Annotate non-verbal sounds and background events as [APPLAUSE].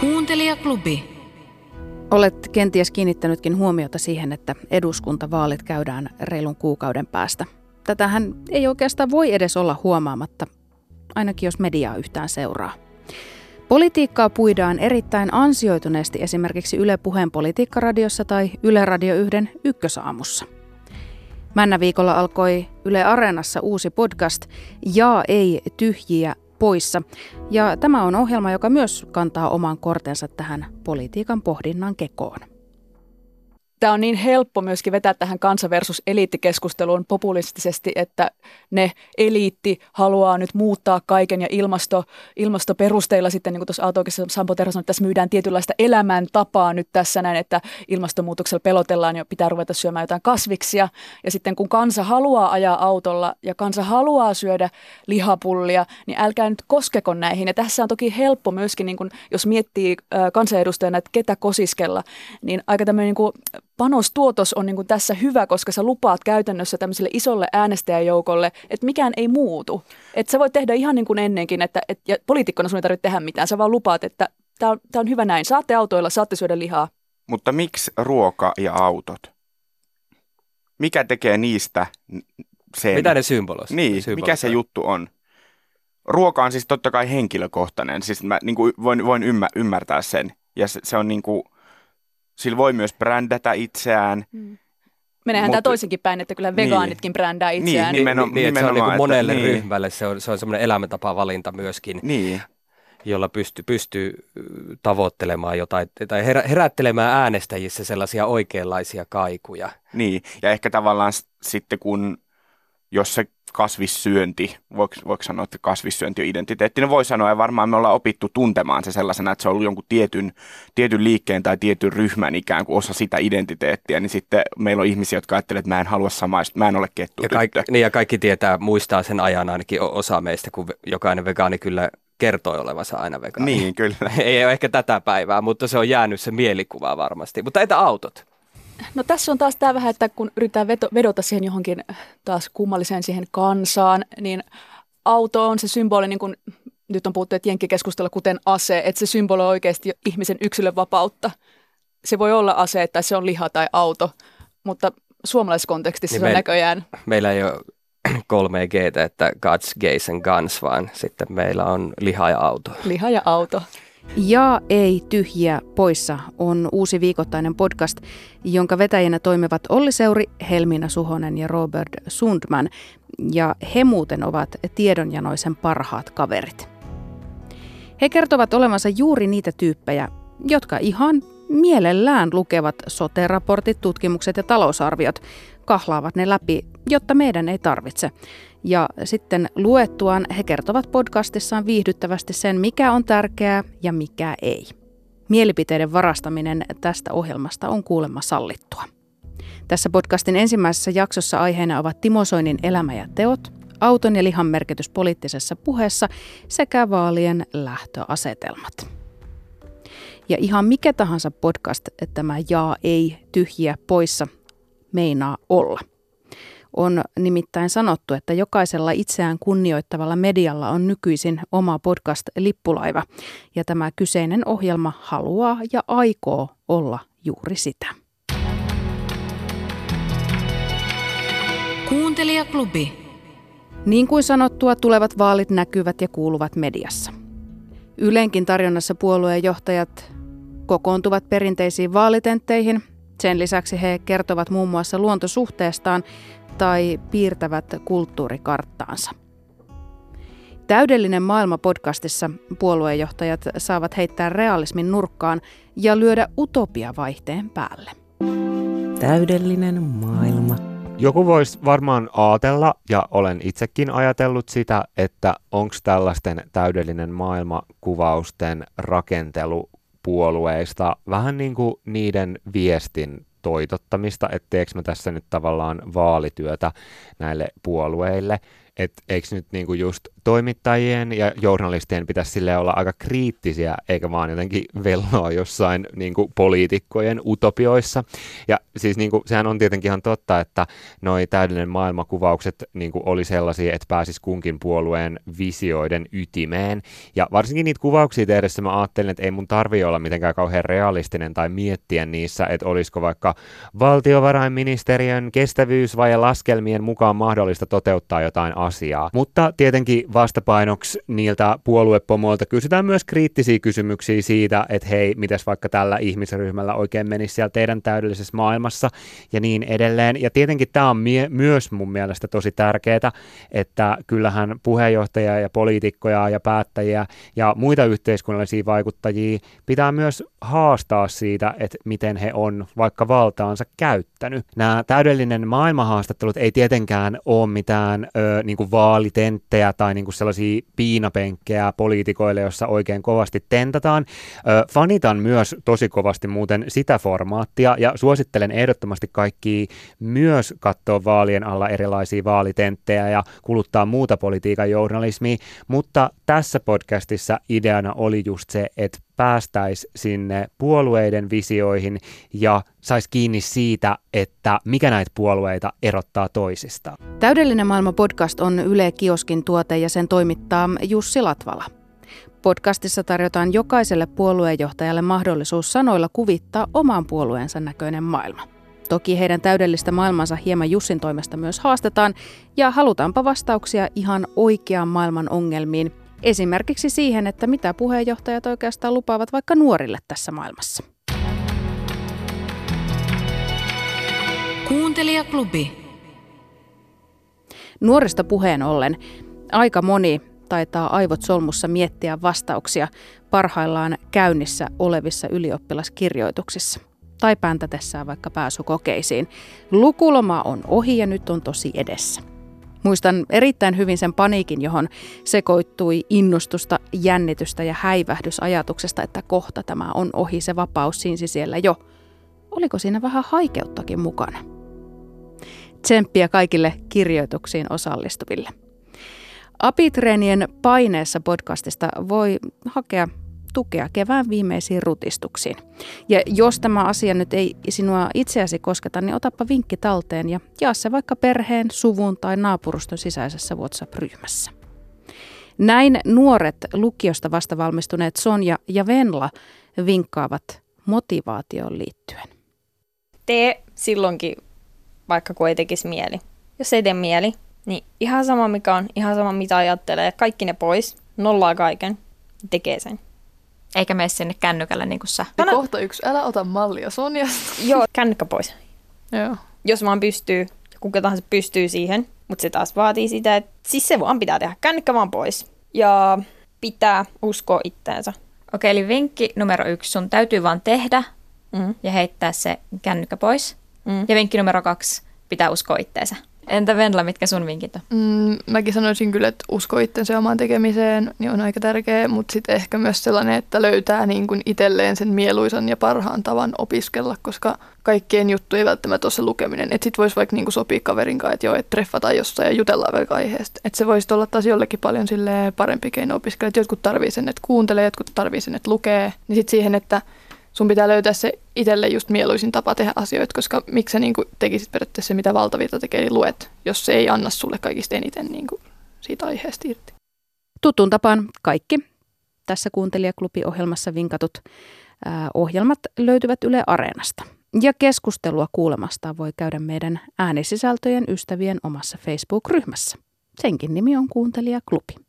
Kuuntelijaklubi. Olet kenties kiinnittänytkin huomiota siihen, että eduskuntavaalit käydään reilun kuukauden päästä. Tätähän ei oikeastaan voi edes olla huomaamatta, ainakin jos mediaa yhtään seuraa. Politiikkaa puidaan erittäin ansioituneesti esimerkiksi Yle Puheen politiikkaradiossa tai Yle Radio 1 ykkösaamussa. Männä viikolla alkoi Yle Areenassa uusi podcast Ja ei tyhjiä poissa. Ja tämä on ohjelma, joka myös kantaa oman kortensa tähän politiikan pohdinnan kekoon tämä on niin helppo myöskin vetää tähän kansa versus eliittikeskusteluun populistisesti, että ne eliitti haluaa nyt muuttaa kaiken ja ilmasto, ilmastoperusteilla sitten, niin kuin tuossa Autokissa Sampo Terho sanoi, että tässä myydään tietynlaista elämäntapaa nyt tässä näin, että ilmastonmuutoksella pelotellaan ja pitää ruveta syömään jotain kasviksia. Ja sitten kun kansa haluaa ajaa autolla ja kansa haluaa syödä lihapullia, niin älkää nyt koskeko näihin. Ja tässä on toki helppo myöskin, niin kuin, jos miettii kansanedustajana, että ketä kosiskella, niin aika tämmöinen niin kuin panostuotos on niin kuin tässä hyvä, koska sä lupaat käytännössä tämmöiselle isolle äänestäjäjoukolle, että mikään ei muutu. Että sä voit tehdä ihan niin kuin ennenkin, että, et, ja poliitikkona sun ei tarvitse tehdä mitään, sä vaan lupaat, että tämä on, tää on hyvä näin. Saatte autoilla, saatte syödä lihaa. Mutta miksi ruoka ja autot? Mikä tekee niistä sen? Mitä ne symboloi? Niin, mikä se juttu on? Ruoka on siis totta kai henkilökohtainen, siis mä niin kuin voin, voin ymmärtää sen. Ja se, se on niin kuin, sillä voi myös brändätä itseään. Mm. Menehän tämä toisenkin päin, että kyllä vegaanitkin niin. brändää niin, itseään. Niin, nimenomaan, niin, nimenomaan, se on niin kuin monelle että, niin. ryhmälle, se on, se on semmoinen elämäntapavalinta myöskin. Niin jolla pystyy, pystyy tavoittelemaan jotain tai herättelemään äänestäjissä sellaisia oikeanlaisia kaikuja. Niin, ja ehkä tavallaan sitten kun, jos se kasvissyönti, voiko, voiko sanoa, että kasvissyönti on identiteetti, no voi sanoa, ja varmaan me ollaan opittu tuntemaan se sellaisena, että se on ollut jonkun tietyn, tietyn liikkeen tai tietyn ryhmän ikään kuin osa sitä identiteettiä, niin sitten meillä on ihmisiä, jotka ajattelevat, että mä en halua samaista, mä en ole kettu ja kaikki, niin ja kaikki tietää, muistaa sen ajan ainakin osa meistä, kun jokainen vegaani kyllä kertoi olevansa aina vegaani. Niin, kyllä. [LAUGHS] Ei ole ehkä tätä päivää, mutta se on jäänyt se mielikuva varmasti. Mutta entä autot? No tässä on taas tämä vähän, että kun yritetään veto, vedota siihen johonkin taas kummalliseen siihen kansaan, niin auto on se symboli, niin kuin nyt on puhuttu, että jenkkikeskustella kuten ase, että se symboloi oikeasti ihmisen yksilön vapautta. Se voi olla ase, että se on liha tai auto, mutta suomalaisessa kontekstissa niin se on me, näköjään... Meillä ei ole 3G, että God's Gays and Guns, vaan sitten meillä on liha ja auto. Liha ja auto. Ja ei tyhjiä poissa on uusi viikoittainen podcast, jonka vetäjänä toimivat Olli Seuri, Helmina Suhonen ja Robert Sundman. Ja he muuten ovat tiedonjanoisen parhaat kaverit. He kertovat olevansa juuri niitä tyyppejä, jotka ihan mielellään lukevat sote-raportit, tutkimukset ja talousarviot, kahlaavat ne läpi, jotta meidän ei tarvitse. Ja sitten luettuaan he kertovat podcastissaan viihdyttävästi sen, mikä on tärkeää ja mikä ei. Mielipiteiden varastaminen tästä ohjelmasta on kuulemma sallittua. Tässä podcastin ensimmäisessä jaksossa aiheena ovat Timo Soinin elämä ja teot, auton ja lihan merkitys poliittisessa puheessa sekä vaalien lähtöasetelmat. Ja ihan mikä tahansa podcast tämä jaa ei tyhjiä poissa meinaa olla – on nimittäin sanottu, että jokaisella itseään kunnioittavalla medialla on nykyisin oma podcast-lippulaiva, ja tämä kyseinen ohjelma haluaa ja aikoo olla juuri sitä. Kuuntelijaklubi. Niin kuin sanottua, tulevat vaalit näkyvät ja kuuluvat mediassa. Yleenkin tarjonnassa puolueen johtajat kokoontuvat perinteisiin vaalitentteihin. Sen lisäksi he kertovat muun muassa luontosuhteestaan tai piirtävät kulttuurikarttaansa. Täydellinen maailma podcastissa puoluejohtajat saavat heittää realismin nurkkaan ja lyödä utopia vaihteen päälle. Täydellinen maailma. Joku voisi varmaan ajatella, ja olen itsekin ajatellut sitä, että onko tällaisten täydellinen maailma kuvausten rakentelu puolueista vähän niin kuin niiden viestin toitottamista, että teekö mä tässä nyt tavallaan vaalityötä näille puolueille. Että eikö nyt niinku just toimittajien ja journalistien pitäisi sille olla aika kriittisiä, eikä vaan jotenkin velloa jossain niinku poliitikkojen utopioissa. Ja siis niinku, sehän on tietenkin ihan totta, että noi täydellinen maailmakuvaukset niinku oli sellaisia, että pääsis kunkin puolueen visioiden ytimeen. Ja varsinkin niitä kuvauksia tehdessä mä ajattelin, että ei mun tarvi olla mitenkään kauhean realistinen tai miettiä niissä, että olisiko vaikka valtiovarainministeriön kestävyysvaje laskelmien mukaan mahdollista toteuttaa jotain asiaa. Mutta tietenkin vastapainoksi niiltä puoluepomoilta kysytään myös kriittisiä kysymyksiä siitä, että hei, mitäs vaikka tällä ihmisryhmällä oikein menisi siellä teidän täydellisessä maailmassa ja niin edelleen. Ja tietenkin tämä on mie- myös mun mielestä tosi tärkeää, että kyllähän puheenjohtajia ja poliitikkoja ja päättäjiä ja muita yhteiskunnallisia vaikuttajia pitää myös haastaa siitä, että miten he on vaikka valtaansa käyttänyt. Nämä täydellinen maailmahaastattelut ei tietenkään ole mitään ö, niin kuin vaalitenttejä tai niin kuin sellaisia piinapenkkejä poliitikoille, jossa oikein kovasti tentataan. Ö, fanitan myös tosi kovasti muuten sitä formaattia ja suosittelen ehdottomasti kaikki myös katsoa vaalien alla erilaisia vaalitenttejä ja kuluttaa muuta politiikan journalismia, mutta tässä podcastissa ideana oli just se, että päästäisi sinne puolueiden visioihin ja saisi kiinni siitä, että mikä näitä puolueita erottaa toisistaan. Täydellinen maailma podcast on Yle Kioskin tuote ja sen toimittaa Jussi Latvala. Podcastissa tarjotaan jokaiselle puoluejohtajalle mahdollisuus sanoilla kuvittaa oman puolueensa näköinen maailma. Toki heidän täydellistä maailmansa hieman Jussin toimesta myös haastetaan ja halutaanpa vastauksia ihan oikeaan maailman ongelmiin, Esimerkiksi siihen, että mitä puheenjohtajat oikeastaan lupaavat vaikka nuorille tässä maailmassa. Kuuntelijaklubi. Nuorista puheen ollen aika moni taitaa aivot solmussa miettiä vastauksia parhaillaan käynnissä olevissa ylioppilaskirjoituksissa tai päntätessään vaikka pääsykokeisiin. Lukuloma on ohi ja nyt on tosi edessä. Muistan erittäin hyvin sen paniikin, johon sekoittui innostusta, jännitystä ja häivähdysajatuksesta, että kohta tämä on ohi, se vapaus siinsi siellä jo. Oliko siinä vähän haikeuttakin mukana? Tsemppiä kaikille kirjoituksiin osallistuville. Apitreenien paineessa podcastista voi hakea tukea kevään viimeisiin rutistuksiin. Ja jos tämä asia nyt ei sinua itseäsi kosketa, niin otappa vinkki talteen ja jaa se vaikka perheen, suvun tai naapuruston sisäisessä WhatsApp-ryhmässä. Näin nuoret lukiosta vasta valmistuneet Sonja ja Venla vinkkaavat motivaatioon liittyen. Tee silloinkin, vaikka kun ei tekisi mieli. Jos ei tee mieli, niin ihan sama mikä on, ihan sama mitä ajattelee, kaikki ne pois, nollaa kaiken, tekee sen. Eikä mene sinne kännykällä niin kuin sä. Ja kohta yksi, älä ota mallia Sonjasta. [LAUGHS] Joo, kännykkä pois. Joo. Jos vaan pystyy, kuka tahansa pystyy siihen, mutta se taas vaatii sitä, että siis se vaan pitää tehdä, kännykkä vaan pois. Ja pitää uskoa itteensä. Okei, eli vinkki numero yksi, sun täytyy vaan tehdä mm. ja heittää se kännykkä pois. Mm. Ja vinkki numero kaksi, pitää uskoa itteensä. Entä Venla, mitkä sun vinkit on? Mm, mäkin sanoisin kyllä, että usko itsensä omaan tekemiseen niin on aika tärkeä, mutta sitten ehkä myös sellainen, että löytää niin kuin itselleen sen mieluisan ja parhaan tavan opiskella, koska kaikkien juttu ei välttämättä ole se lukeminen. Että sit voisi vaikka niin kuin sopia kaverin kanssa, että joo, että treffataan jossain ja jutellaan vaikka aiheesta. Että se voisi olla taas jollekin paljon parempi keino opiskella. Että jotkut tarvii sen, että kuuntelee, jotkut tarvii sen, että lukee. Niin sitten siihen, että sun pitää löytää se itselle just mieluisin tapa tehdä asioita, koska miksi sä niin kuin tekisit periaatteessa se, mitä valtavirta tekee, eli luet, jos se ei anna sulle kaikista eniten niin kuin siitä aiheesta irti. Tuttuun tapaan kaikki tässä Kuuntelijaklubi-ohjelmassa vinkatut ohjelmat löytyvät Yle Areenasta. Ja keskustelua kuulemasta voi käydä meidän äänisisältöjen ystävien omassa Facebook-ryhmässä. Senkin nimi on Kuuntelijaklubi.